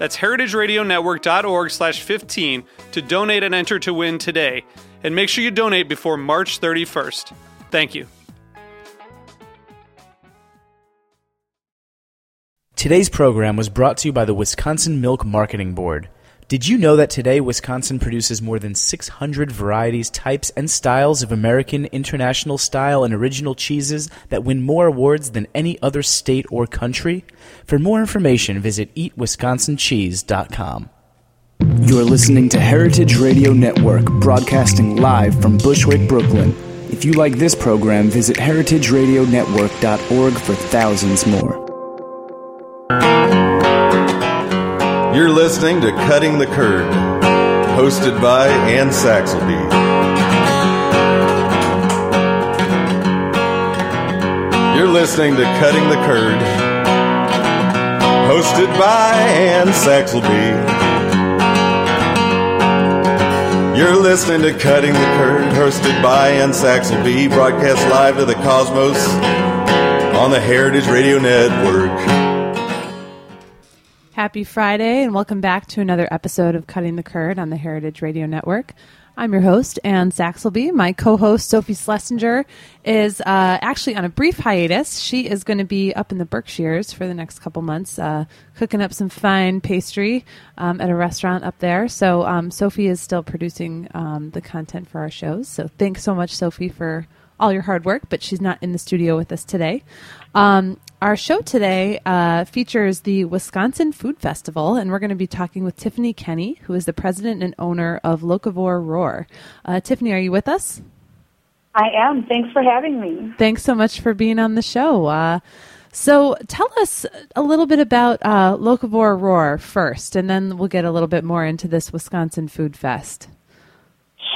That's heritageradionetwork.org slash 15 to donate and enter to win today. And make sure you donate before March 31st. Thank you. Today's program was brought to you by the Wisconsin Milk Marketing Board. Did you know that today Wisconsin produces more than 600 varieties, types, and styles of American, international style, and original cheeses that win more awards than any other state or country? For more information, visit eatwisconsincheese.com. You're listening to Heritage Radio Network, broadcasting live from Bushwick, Brooklyn. If you like this program, visit heritageradionetwork.org for thousands more. You're listening to Cutting the Curd, hosted by Anne Saxelby. You're listening to Cutting the Curd, hosted by Anne Saxelby. You're listening to Cutting the Curd, hosted by Anne Saxelby, broadcast live to the cosmos on the Heritage Radio Network. Happy Friday, and welcome back to another episode of Cutting the Curd on the Heritage Radio Network. I'm your host, Anne Saxelby. My co host, Sophie Schlesinger, is uh, actually on a brief hiatus. She is going to be up in the Berkshires for the next couple months, uh, cooking up some fine pastry um, at a restaurant up there. So, um, Sophie is still producing um, the content for our shows. So, thanks so much, Sophie, for all your hard work, but she's not in the studio with us today. Um, our show today uh, features the Wisconsin Food Festival, and we're going to be talking with Tiffany Kenney, who is the president and owner of Locavore Roar. Uh, Tiffany, are you with us? I am. Thanks for having me. Thanks so much for being on the show. Uh, so, tell us a little bit about uh, Locavore Roar first, and then we'll get a little bit more into this Wisconsin Food Fest.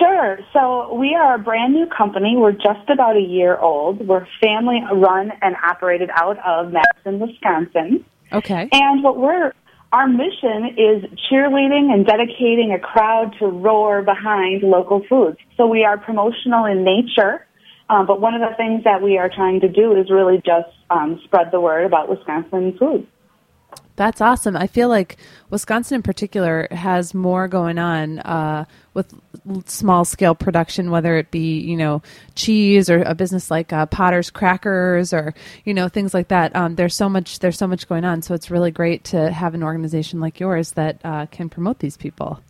Sure. So we are a brand new company. We're just about a year old. We're family run and operated out of Madison, Wisconsin. Okay. And what we're our mission is cheerleading and dedicating a crowd to roar behind local foods. So we are promotional in nature, um, but one of the things that we are trying to do is really just um, spread the word about Wisconsin food. That's awesome. I feel like Wisconsin in particular has more going on uh, with small scale production, whether it be you know cheese or a business like uh, Potter's Crackers or you know things like that. Um, there's so much there's so much going on, so it's really great to have an organization like yours that uh, can promote these people.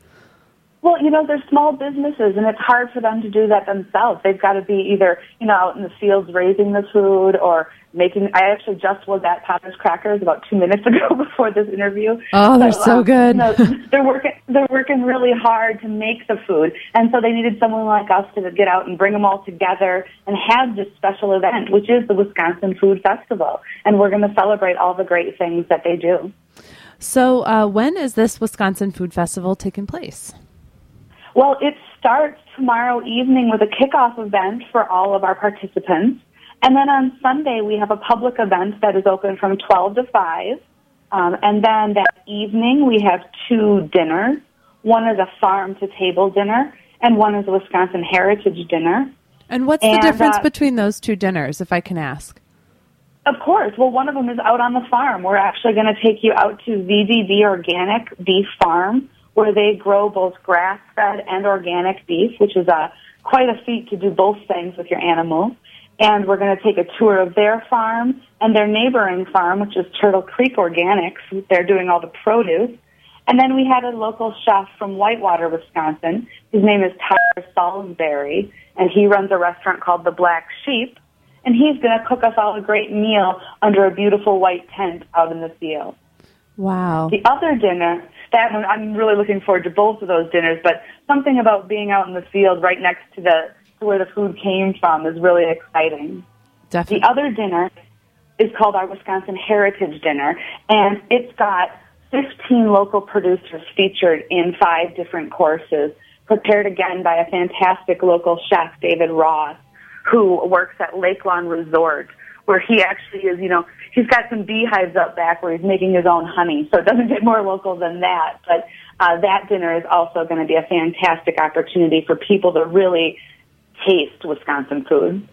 Well, you know, they're small businesses, and it's hard for them to do that themselves. They've got to be either, you know, out in the fields raising the food or making. I actually just was at Potter's Crackers about two minutes ago before this interview. Oh, they're so, so um, good. You know, they're working. They're working really hard to make the food, and so they needed someone like us to get out and bring them all together and have this special event, which is the Wisconsin Food Festival, and we're going to celebrate all the great things that they do. So, uh, when is this Wisconsin Food Festival taking place? Well, it starts tomorrow evening with a kickoff event for all of our participants. And then on Sunday, we have a public event that is open from 12 to 5. Um, and then that evening, we have two dinners. One is a farm to table dinner, and one is a Wisconsin Heritage dinner. And what's and, the difference uh, between those two dinners, if I can ask? Of course. Well, one of them is out on the farm. We're actually going to take you out to VDB Organic Beef Farm, where they grow both grass-fed and organic beef, which is a quite a feat to do both things with your animals. And we're going to take a tour of their farm and their neighboring farm, which is Turtle Creek Organics. They're doing all the produce. And then we had a local chef from Whitewater, Wisconsin. His name is Tyler Sailsbery, and he runs a restaurant called The Black Sheep. And he's going to cook us all a great meal under a beautiful white tent out in the field. Wow. The other dinner, that one, I'm really looking forward to both of those dinners, but something about being out in the field right next to the to where the food came from is really exciting. Definitely. The other dinner is called our Wisconsin Heritage Dinner, and it's got 15 local producers featured in five different courses, prepared again by a fantastic local chef, David Ross, who works at Lake Lawn Resort, where he actually is, you know, he's got some beehives up back where he's making his own honey, so it doesn't get more local than that. But uh, that dinner is also going to be a fantastic opportunity for people to really taste Wisconsin food.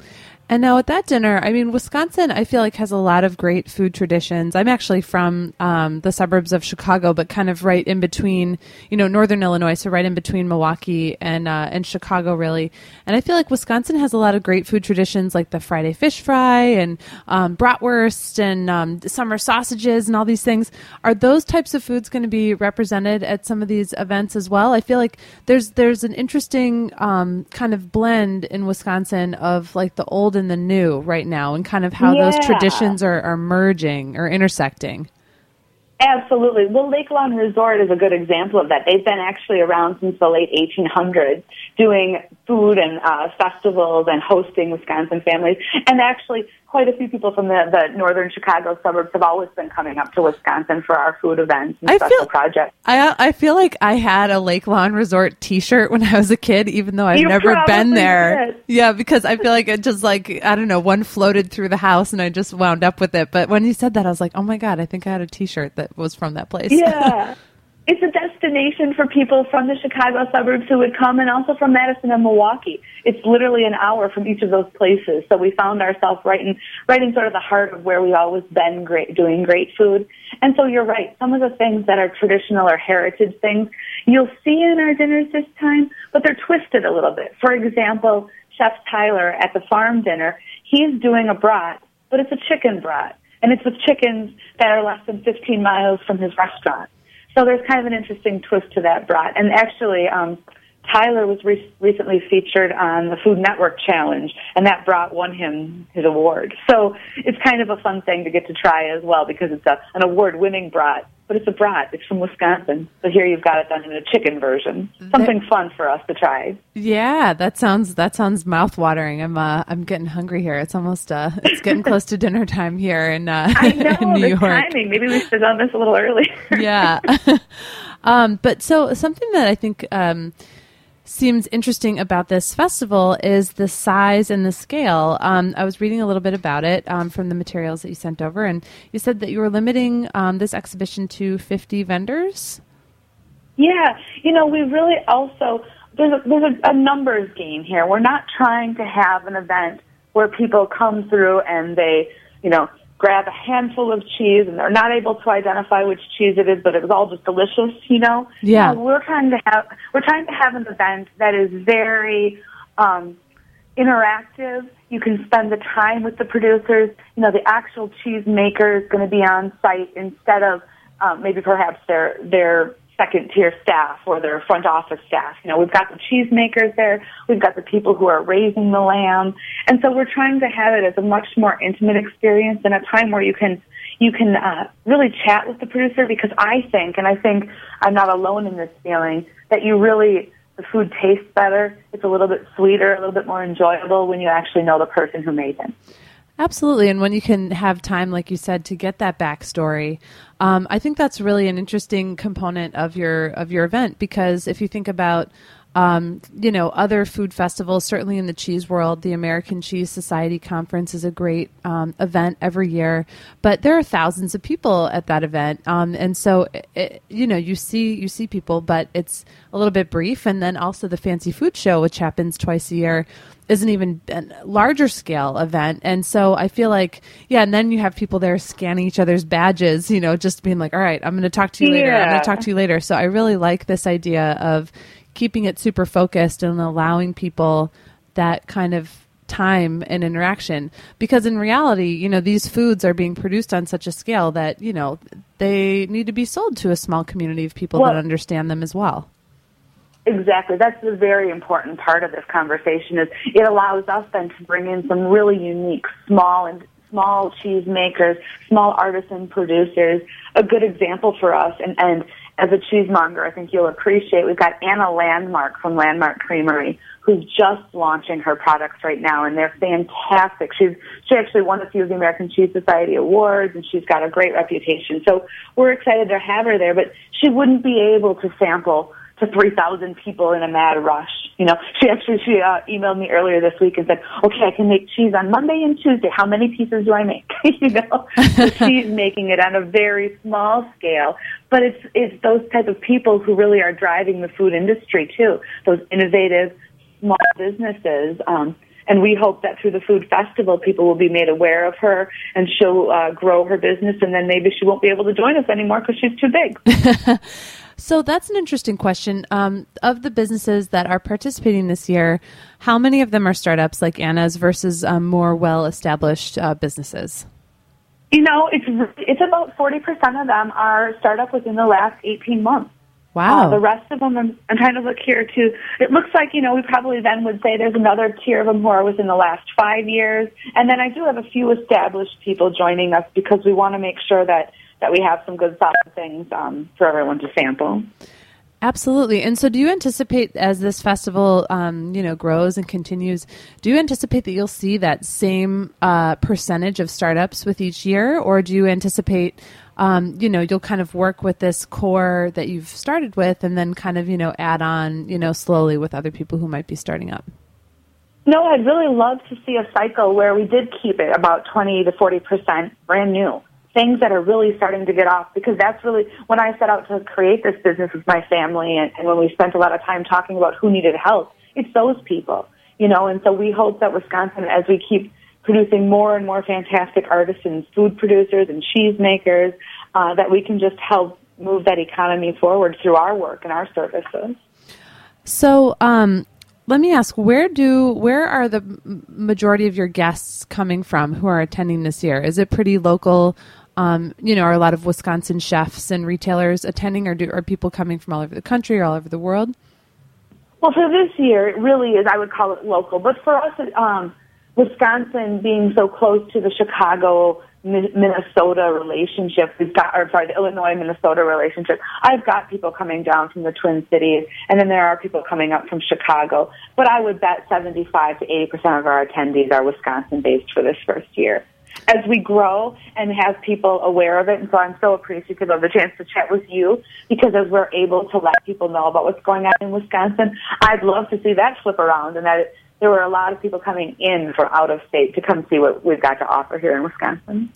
And now at that dinner, I mean, Wisconsin, I feel like has a lot of great food traditions. I'm actually from um, the suburbs of Chicago, but kind of right in between, you know, northern Illinois, so right in between Milwaukee and uh, and Chicago, really. And I feel like Wisconsin has a lot of great food traditions, like the Friday fish fry and um, bratwurst and um, summer sausages and all these things. Are those types of foods going to be represented at some of these events as well? I feel like there's there's an interesting um, kind of blend in Wisconsin of like the old and the new right now and kind of how those traditions are, are merging or intersecting. Absolutely. Well, Lake Lawn Resort is a good example of that. They've been actually around since the late 1800s doing food and uh, festivals and hosting Wisconsin families. And actually, quite a few people from the, the northern Chicago suburbs have always been coming up to Wisconsin for our food events and I special feel- projects. I I feel like I had a Lake Lawn Resort T-shirt when I was a kid, even though I've You never been there. did. Yeah, because I feel like it just like I don't know, one floated through the house and I just wound up with it. But when you said that, I was like, oh my god, I think I had a T-shirt that was from that place. Yeah. It's a destination for people from the Chicago suburbs who would come and also from Madison and Milwaukee. It's literally an hour from each of those places. So we found ourselves right in, right in sort of the heart of where we've always been great, doing great food. And so you're right. Some of the things that are traditional or heritage things you'll see in our dinners this time, but they're twisted a little bit. For example, Chef Tyler at the farm dinner, he's doing a brat, but it's a chicken brat. And it's with chickens that are less than 15 miles from his restaurant. So there's kind of an interesting twist to that brat. And actually, um, Tyler was re- recently featured on the Food Network Challenge, and that brought won him his award. So it's kind of a fun thing to get to try as well because it's a, an award-winning brat. But it's a brat. It's from Wisconsin. So here you've got it done in a chicken version. Something fun for us to try. Yeah, that sounds that sounds mouth-watering. I'm uh, I'm getting hungry here. It's almost uh, it's getting close to dinner time here in uh, I know in New the York. timing. Maybe we should have done this a little earlier. yeah. um, but so something that I think um, seems interesting about this festival is the size and the scale. Um, I was reading a little bit about it um, from the materials that you sent over, and you said that you were limiting um, this exhibition to 50 vendors. Yeah, you know, we really also there's a, there's a, a numbers game here. We're not trying to have an event where people come through and they, you know, grab a handful of cheese and they're not able to identify which cheese it is, but it was all just delicious, you know. Yeah. No, we're trying to have we're trying to have an event that is very um, interactive. You can spend the time with the producers. You know, the actual cheese maker is going to be on site instead of um, maybe perhaps their their second tier staff or their front office staff. You know, we've got the cheese makers there. We've got the people who are raising the lamb, and so we're trying to have it as a much more intimate experience and a time where you can you can uh, really chat with the producer because I think, and I think I'm not alone in this feeling, that you really the food tastes better. It's a little bit sweeter, a little bit more enjoyable when you actually know the person who made it. Absolutely, and when you can have time, like you said, to get that backstory, um, I think that's really an interesting component of your of your event because if you think about um, you know, other food festivals, certainly in the cheese world, the American Cheese Society Conference is a great um, event every year. But there are thousands of people at that event, um, and so it, you know, you see you see people, but it's a little bit brief. And then also the Fancy Food Show, which happens twice a year, is an even a larger scale event. And so I feel like, yeah, and then you have people there scanning each other's badges, you know, just being like, all right, I'm going to talk to you later. I'm going to talk to you later. So I really like this idea of keeping it super focused and allowing people that kind of time and interaction because in reality you know these foods are being produced on such a scale that you know they need to be sold to a small community of people Well- that understand them as well Exactly. That's the very important part of this conversation is it allows us then to bring in some really unique small and small cheese makers, small artisan producers. A good example for us and, and as a cheesemonger I think you'll appreciate we've got Anna Landmark from Landmark Creamery who's just launching her products right now and they're fantastic. She's she actually won a few of the American Cheese Society awards and she's got a great reputation. So we're excited to have her there, but she wouldn't be able to sample to 3,000 people in a mad rush. You know, she actually, she uh, emailed me earlier this week and said, okay, I can make cheese on Monday and Tuesday. How many pieces do I make? you know, so she's making it on a very small scale. But it's, it's those type of people who really are driving the food industry too. Those innovative small businesses. Um, and we hope that through the food festival, people will be made aware of her and she'll uh, grow her business. And then maybe she won't be able to join us anymore because she's too big. So that's an interesting question. Um, of the businesses that are participating this year, how many of them are startups like Anna's versus um, more well-established uh, businesses? You know, it's it's about forty percent of them are startup within the last eighteen months. Wow. Uh, the rest of them, I'm, I'm trying to look here too. It looks like you know we probably then would say there's another tier of them who are within the last five years, and then I do have a few established people joining us because we want to make sure that that we have some good solid things um, for everyone to sample. Absolutely. And so, do you anticipate as this festival, um, you know, grows and continues, do you anticipate that you'll see that same uh, percentage of startups with each year, or do you anticipate, um, you know, you'll kind of work with this core that you've started with, and then kind of, you know, add on, you know, slowly with other people who might be starting up? No, I'd really love to see a cycle where we did keep it about 20 to 40 percent brand new. Things that are really starting to get off because that's really when I set out to create this business with my family and, and when we spent a lot of time talking about who needed help, it's those people, you know, and so we hope that Wisconsin, as we keep producing more and more fantastic artisans, food producers and cheese makers, uh, that we can just help move that economy forward through our work and our services. So, um, let me ask where do where are the majority of your guests coming from who are attending this year? Is it pretty local? Um, you know, are a lot of Wisconsin chefs and retailers attending, or do, are people coming from all over the country or all over the world? Well, for this year, it really is, I would call it local. But for us, um, Wisconsin being so close to the Chicago, Minnesota relationship, we've got, or sorry, the Illinois, Minnesota relationship, I've got people coming down from the Twin Cities, and then there are people coming up from Chicago. But I would bet 75 to 80% of our attendees are Wisconsin based for this first year. As we grow and have people aware of it, and so I'm so appreciative of the chance to chat with you because as we're able to let people know about what's going on in Wisconsin, I'd love to see that flip around and that it, there were a lot of people coming in from out of state to come see what we've got to offer here in Wisconsin.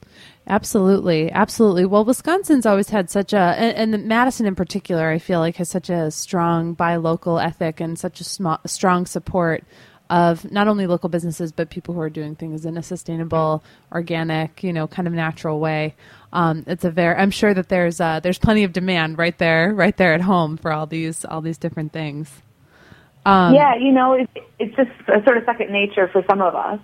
Absolutely, absolutely. Well, Wisconsin's always had such a, and, and Madison in particular, I feel like has such a strong buy local ethic and such a sm- strong support of not only local businesses but people who are doing things in a sustainable, organic, you know, kind of natural way. Um, it's a very, I'm sure that there's uh, there's plenty of demand right there, right there at home for all these all these different things. Um, yeah, you know, it, it's just a sort of second nature for some of us.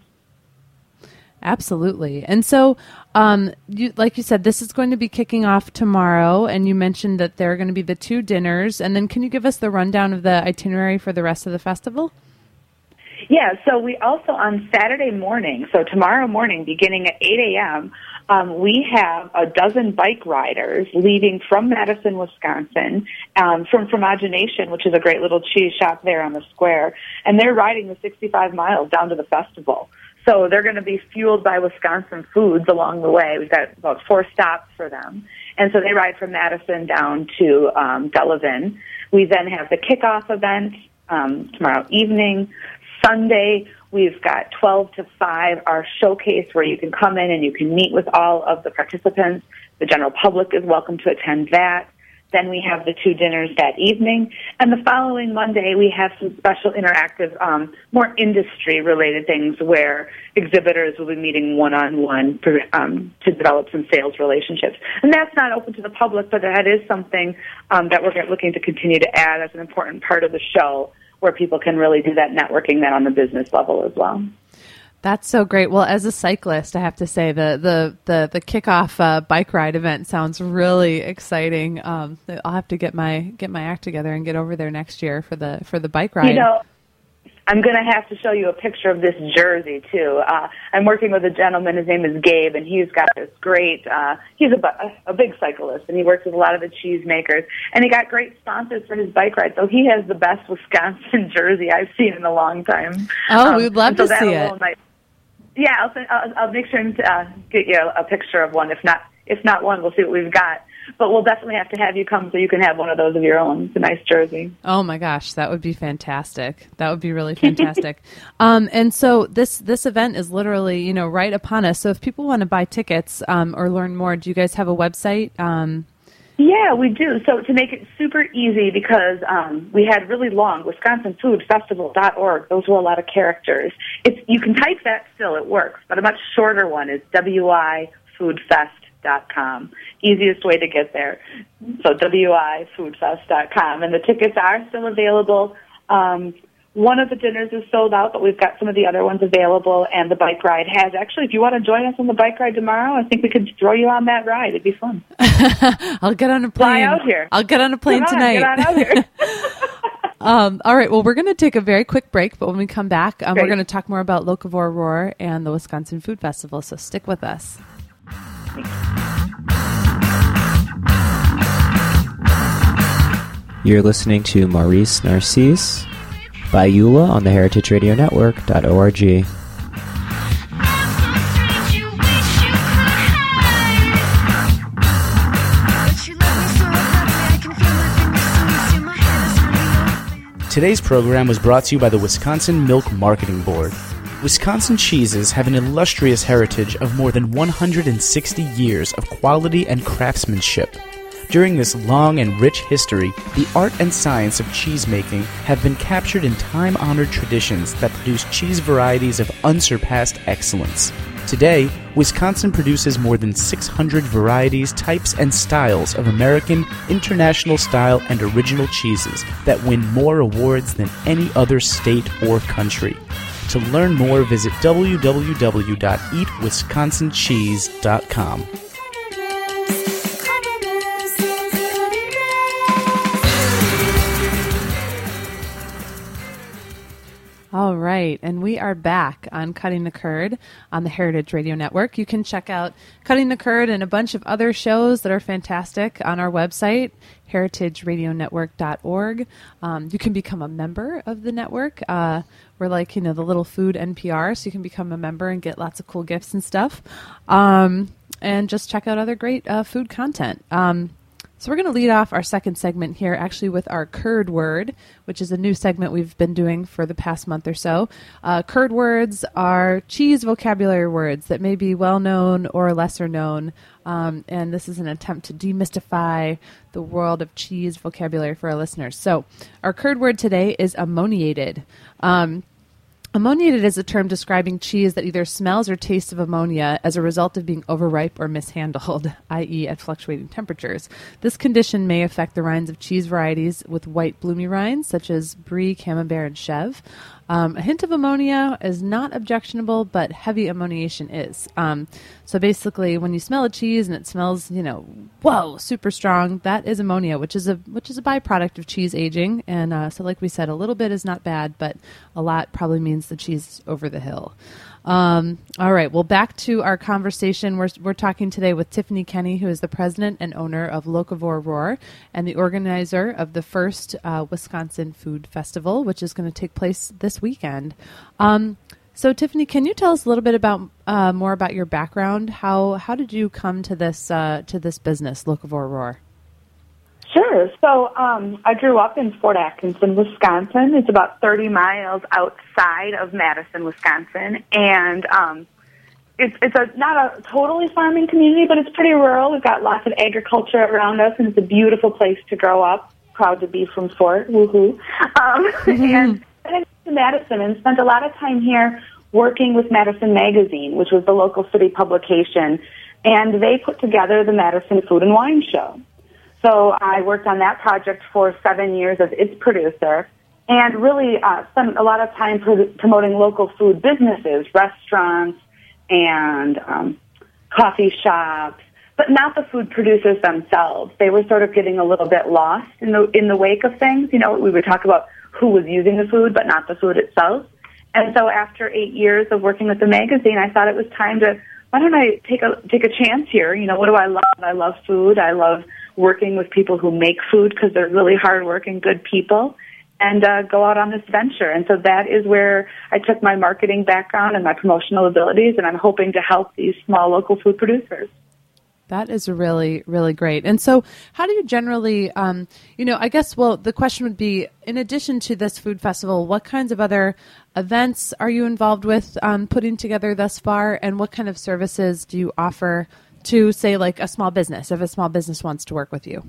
Absolutely. And so, um, you, like you said, this is going to be kicking off tomorrow, and you mentioned that there are going to be the two dinners. And then, can you give us the rundown of the itinerary for the rest of the festival? Yeah, so we also on Saturday morning, so tomorrow morning, beginning at 8 a.m., um, we have a dozen bike riders leaving from Madison, Wisconsin, um, from Fromagination, which is a great little cheese shop there on the square, and they're riding the 65 miles down to the festival. So they're going to be fueled by Wisconsin foods along the way. We've got about four stops for them. And so they ride from Madison down to um, Delavan. We then have the kickoff event um, tomorrow evening. Sunday, we've got 12 to 5, our showcase where you can come in and you can meet with all of the participants. The general public is welcome to attend that. Then we have the two dinners that evening. And the following Monday, we have some special interactive, um, more industry related things where exhibitors will be meeting one on one to develop some sales relationships. And that's not open to the public, but that is something um, that we're looking to continue to add as an important part of the show where people can really do that networking then on the business level as well. That's so great. Well, as a cyclist, I have to say the the the the kickoff uh, bike ride event sounds really exciting. Um, I'll have to get my get my act together and get over there next year for the for the bike ride. You know, I'm going to have to show you a picture of this jersey too. Uh, I'm working with a gentleman. His name is Gabe, and he's got this great. Uh, he's a, a big cyclist, and he works with a lot of the cheese makers. And he got great sponsors for his bike ride. So he has the best Wisconsin jersey I've seen in a long time. Oh, um, we'd love to see it. Might, yeah, I'll, send, I'll, I'll make sure and uh, get you a, a picture of one. If not, if not one, we'll see what we've got. But we'll definitely have to have you come so you can have one of those of your own. It's a nice jersey. Oh my gosh, that would be fantastic. That would be really fantastic. um, and so this this event is literally you know right upon us. So if people want to buy tickets um, or learn more, do you guys have a website? Um, yeah, we do. So to make it super easy, because um, we had really long WisconsinFoodFestival.org. Those were a lot of characters. It's you can type that still; it works. But a much shorter one is wifoodfest.com. Easiest way to get there. So wifoodfest.com, and the tickets are still available. Um, one of the dinners is sold out, but we've got some of the other ones available, and the bike ride has. Actually, if you want to join us on the bike ride tomorrow, I think we could throw you on that ride. It'd be fun. I'll get on a plane. Fly out here. I'll get on a plane on, tonight. Get on out here. um, all right. Well, we're going to take a very quick break, but when we come back, um, we're going to talk more about Locavore Roar and the Wisconsin Food Festival. So stick with us. You're listening to Maurice Narcisse by Eula on the heritageradionetwork.org. Today's program was brought to you by the Wisconsin Milk Marketing Board. Wisconsin cheeses have an illustrious heritage of more than 160 years of quality and craftsmanship. During this long and rich history, the art and science of cheesemaking have been captured in time honored traditions that produce cheese varieties of unsurpassed excellence. Today, Wisconsin produces more than 600 varieties, types, and styles of American, international style, and original cheeses that win more awards than any other state or country. To learn more, visit www.eatwisconsincheese.com. All right, and we are back on Cutting the Curd on the Heritage Radio Network. You can check out Cutting the Curd and a bunch of other shows that are fantastic on our website, heritageradionetwork.org. Um, you can become a member of the network. Uh, we're like, you know, the little food NPR, so you can become a member and get lots of cool gifts and stuff. Um, and just check out other great uh, food content. Um, so we're going to lead off our second segment here, actually, with our curd word, which is a new segment we've been doing for the past month or so. Uh, curd words are cheese vocabulary words that may be well known or lesser known, um, and this is an attempt to demystify the world of cheese vocabulary for our listeners. So our curd word today is ammoniated. Um, Ammoniated is a term describing cheese that either smells or tastes of ammonia as a result of being overripe or mishandled, i.e., at fluctuating temperatures. This condition may affect the rinds of cheese varieties with white bloomy rinds, such as Brie, Camembert, and Chèvre. Um, a hint of ammonia is not objectionable, but heavy ammoniation is. Um, so basically, when you smell a cheese and it smells, you know, whoa, super strong, that is ammonia, which is a which is a byproduct of cheese aging. And uh, so, like we said, a little bit is not bad, but a lot probably means the cheese is over the hill. Um, all right. Well, back to our conversation. We're, we're talking today with Tiffany Kenney, who is the president and owner of Locavore Roar and the organizer of the first uh, Wisconsin Food Festival, which is going to take place this weekend. Um, so, Tiffany, can you tell us a little bit about uh, more about your background? How how did you come to this uh, to this business, Locavore Roar? Sure. So um, I grew up in Fort Atkinson, Wisconsin. It's about 30 miles outside of Madison, Wisconsin, and um, it's it's a not a totally farming community, but it's pretty rural. We've got lots of agriculture around us, and it's a beautiful place to grow up. Proud to be from Fort. Woohoo! Um, and then I moved to Madison and spent a lot of time here working with Madison Magazine, which was the local city publication, and they put together the Madison Food and Wine Show. So I worked on that project for seven years as its producer. and really uh, spend a lot of time pro- promoting local food businesses, restaurants, and um, coffee shops, but not the food producers themselves. They were sort of getting a little bit lost in the in the wake of things. You know, we would talk about who was using the food, but not the food itself. And so, after eight years of working with the magazine, I thought it was time to why don't I take a take a chance here? You know, what do I love? I love food. I love working with people who make food because they're really hardworking, good people and uh, go out on this venture. And so that is where I took my marketing background and my promotional abilities, and I'm hoping to help these small local food producers. That is really, really great. And so, how do you generally, um, you know, I guess, well, the question would be in addition to this food festival, what kinds of other events are you involved with um, putting together thus far? And what kind of services do you offer to, say, like a small business, if a small business wants to work with you?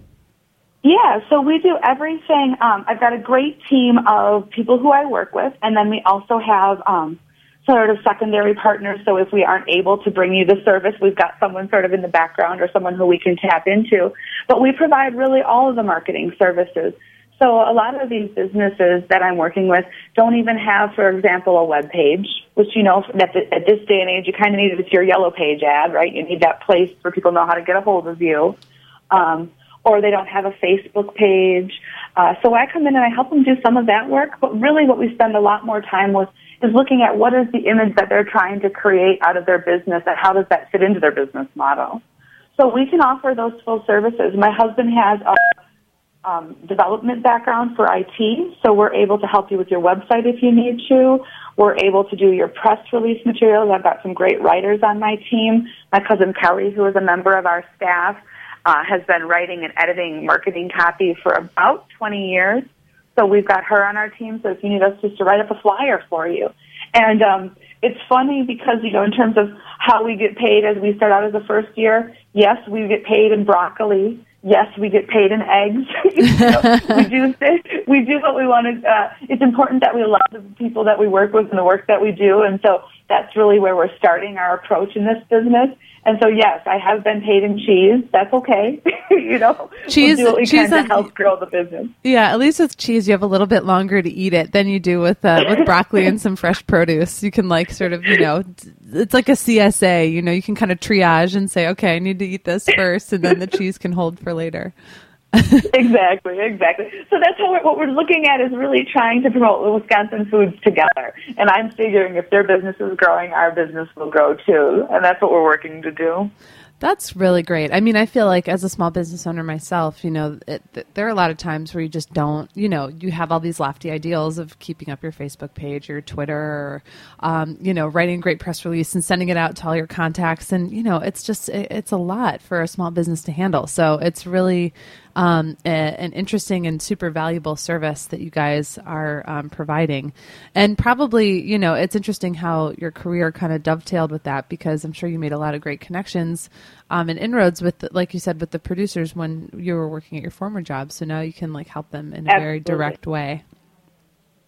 Yeah, so we do everything. Um, I've got a great team of people who I work with, and then we also have um, sort of secondary partners. So if we aren't able to bring you the service, we've got someone sort of in the background or someone who we can tap into. But we provide really all of the marketing services. So a lot of these businesses that I'm working with don't even have, for example, a web page, which you know at, at this day and age you kind of need it. it's your yellow page ad, right? You need that place where people know how to get a hold of you. Um, or they don't have a Facebook page. Uh, so I come in and I help them do some of that work, but really what we spend a lot more time with is looking at what is the image that they're trying to create out of their business and how does that fit into their business model. So we can offer those full services. My husband has a um, development background for IT, so we're able to help you with your website if you need to. We're able to do your press release materials. I've got some great writers on my team. My cousin Kelly, who is a member of our staff, uh, has been writing and editing marketing copy for about 20 years. So we've got her on our team. So if you need us just to write up a flyer for you, and um, it's funny because you know in terms of how we get paid as we start out as a first year, yes, we get paid in broccoli. Yes, we get paid in eggs. we do we do what we want to. Uh, it's important that we love the people that we work with and the work that we do, and so that's really where we're starting our approach in this business. And so, yes, I have been paid in cheese. That's okay. you know, cheese, we'll we cheese can to help grow the business. Yeah, at least with cheese, you have a little bit longer to eat it than you do with uh, with broccoli and some fresh produce. You can like sort of, you know, it's like a CSA. You know, you can kind of triage and say, okay, I need to eat this first, and then the cheese can hold for later. exactly, exactly. So that's how we're, what we're looking at is really trying to promote Wisconsin foods together. And I'm figuring if their business is growing, our business will grow too. And that's what we're working to do. That's really great. I mean, I feel like as a small business owner myself, you know, it, there are a lot of times where you just don't, you know, you have all these lofty ideals of keeping up your Facebook page, your Twitter, or, um, you know, writing a great press release and sending it out to all your contacts. And, you know, it's just, it, it's a lot for a small business to handle. So it's really um, a, an interesting and super valuable service that you guys are um, providing. And probably, you know, it's interesting how your career kind of dovetailed with that because I'm sure you made a lot of great connections um, and inroads with, the, like you said, with the producers when you were working at your former job. So now you can like help them in a Absolutely. very direct way.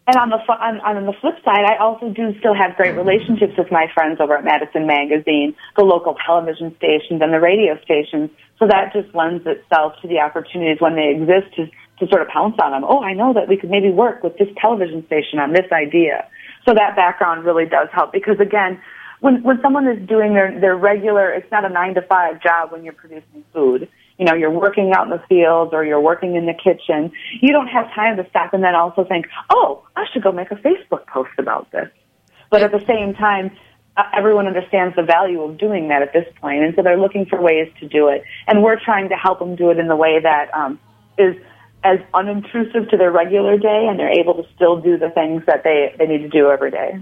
And on the on, on the flip side, I also do still have great relationships with my friends over at Madison Magazine, the local television stations, and the radio stations. So that just lends itself to the opportunities when they exist to to sort of pounce on them. Oh, I know that we could maybe work with this television station on this idea. So that background really does help because again, when when someone is doing their their regular, it's not a nine to five job when you're producing food you know, you're working out in the fields or you're working in the kitchen, you don't have time to stop and then also think, oh, I should go make a Facebook post about this. But at the same time, uh, everyone understands the value of doing that at this point, and so they're looking for ways to do it. And we're trying to help them do it in the way that um, is as unintrusive to their regular day, and they're able to still do the things that they, they need to do every day.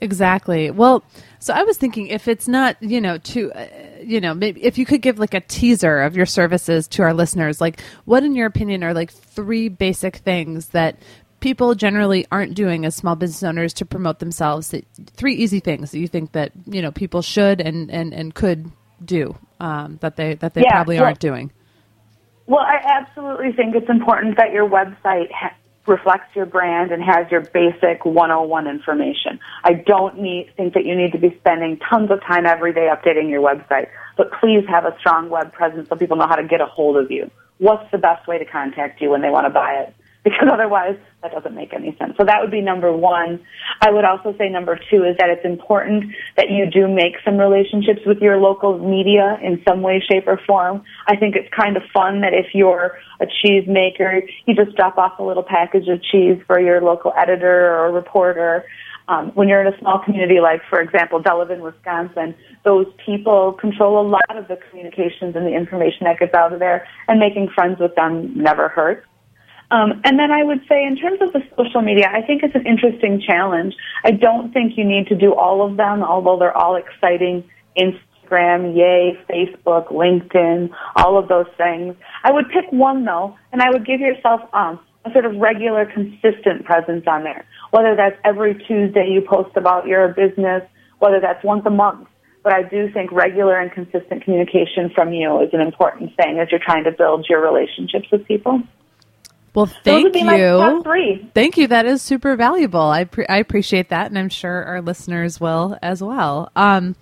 Exactly. Well, so I was thinking if it's not, you know, to, uh, you know, maybe if you could give like a teaser of your services to our listeners, like what, in your opinion, are like three basic things that people generally aren't doing as small business owners to promote themselves? That, three easy things that you think that you know people should and and and could do um, that they that they yeah, probably aren't doing. Well, I absolutely think it's important that your website ha- reflects your brand and has your basic 101 information. I don't need, think that you need to be spending tons of time every day updating your website, but please have a strong web presence so people know how to get a hold of you. What's the best way to contact you when they want to buy it? Because otherwise that doesn't make any sense. So that would be number one. I would also say number two is that it's important that you do make some relationships with your local media in some way, shape, or form. I think it's kind of fun that if you're a cheese maker, you just drop off a little package of cheese for your local editor or reporter. Um, when you're in a small community like, for example, Delavan, Wisconsin, those people control a lot of the communications and the information that gets out of there, and making friends with them never hurts. Um, and then I would say, in terms of the social media, I think it's an interesting challenge. I don't think you need to do all of them, although they're all exciting. Instagram, yay, Facebook, LinkedIn, all of those things. I would pick one though, and I would give yourself um, a sort of regular, consistent presence on there. Whether that's every Tuesday you post about your business, whether that's once a month. But I do think regular and consistent communication from you is an important thing as you're trying to build your relationships with people. Well, thank you. Thank you. That is super valuable. I pre- I appreciate that, and I'm sure our listeners will as well. Um,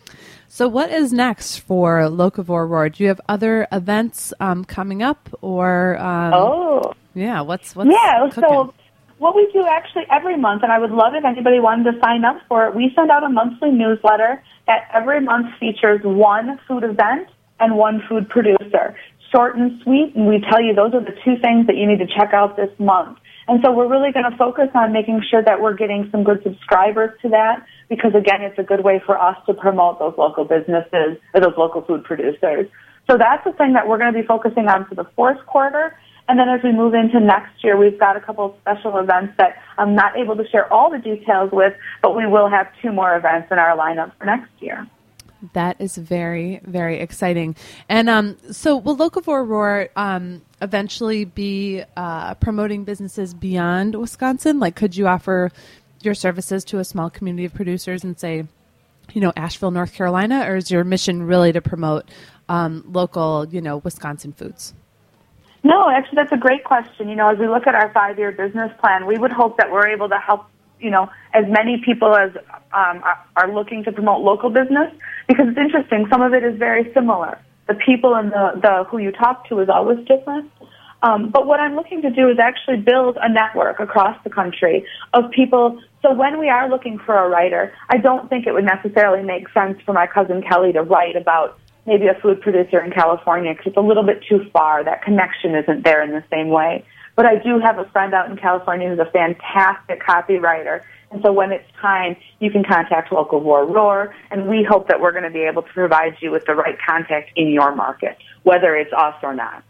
so, what is next for Locavore Roar? Do you have other events um, coming up, or um, oh, yeah, what's what's yeah? Cooking? So, what we do actually every month, and I would love if anybody wanted to sign up for it. We send out a monthly newsletter that every month features one food event and one food producer short and sweet, and we tell you those are the two things that you need to check out this month. And so we're really going to focus on making sure that we're getting some good subscribers to that because again, it's a good way for us to promote those local businesses or those local food producers. So that's the thing that we're going to be focusing on for the fourth quarter. And then as we move into next year, we've got a couple of special events that I'm not able to share all the details with, but we will have two more events in our lineup for next year. That is very, very exciting. And um, so, will Locavore Roar um, eventually be uh, promoting businesses beyond Wisconsin? Like, could you offer your services to a small community of producers and say, you know, Asheville, North Carolina, or is your mission really to promote um, local, you know, Wisconsin foods? No, actually, that's a great question. You know, as we look at our five year business plan, we would hope that we're able to help you know, as many people as um, are looking to promote local business because it's interesting. Some of it is very similar. The people and the, the who you talk to is always different. Um, but what I'm looking to do is actually build a network across the country of people. So when we are looking for a writer, I don't think it would necessarily make sense for my cousin Kelly to write about maybe a food producer in California because it's a little bit too far. That connection isn't there in the same way. But I do have a friend out in California who's a fantastic copywriter. And so when it's time, you can contact Locavore Roar, and we hope that we're going to be able to provide you with the right contact in your market, whether it's us or not.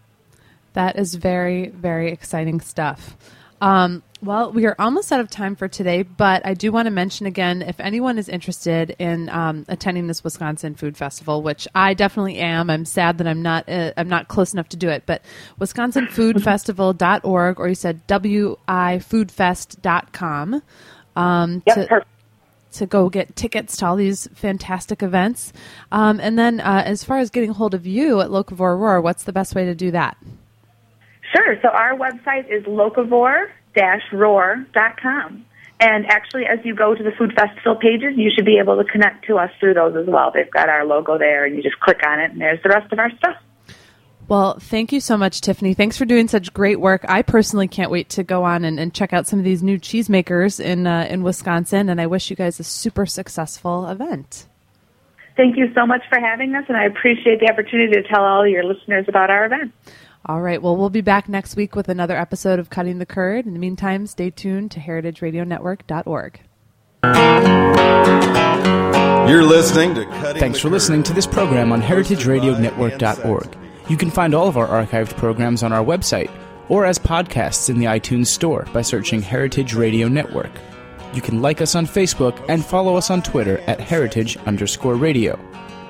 That is very, very exciting stuff. Um, well, we are almost out of time for today, but I do want to mention again if anyone is interested in um, attending this Wisconsin Food Festival, which I definitely am. I'm sad that I'm not uh, I'm not close enough to do it, but wisconsinfoodfestival.org or you said wifoodfest.com um, yep, to, perfect. to go get tickets to all these fantastic events. Um, and then uh, as far as getting hold of you at Locavore Roar, what's the best way to do that? Sure. So our website is locavore-roar.com. And actually, as you go to the food festival pages, you should be able to connect to us through those as well. They've got our logo there, and you just click on it, and there's the rest of our stuff. Well, thank you so much, Tiffany. Thanks for doing such great work. I personally can't wait to go on and, and check out some of these new cheesemakers in uh, in Wisconsin, and I wish you guys a super successful event. Thank you so much for having us, and I appreciate the opportunity to tell all your listeners about our event. All right. Well, we'll be back next week with another episode of Cutting the Curd. In the meantime, stay tuned to heritageradionetwork.org. You're listening to Cutting Thanks for listening to this program on heritageradionetwork.org. You can find all of our archived programs on our website or as podcasts in the iTunes Store by searching Heritage Radio Network. You can like us on Facebook and follow us on Twitter at heritage underscore radio.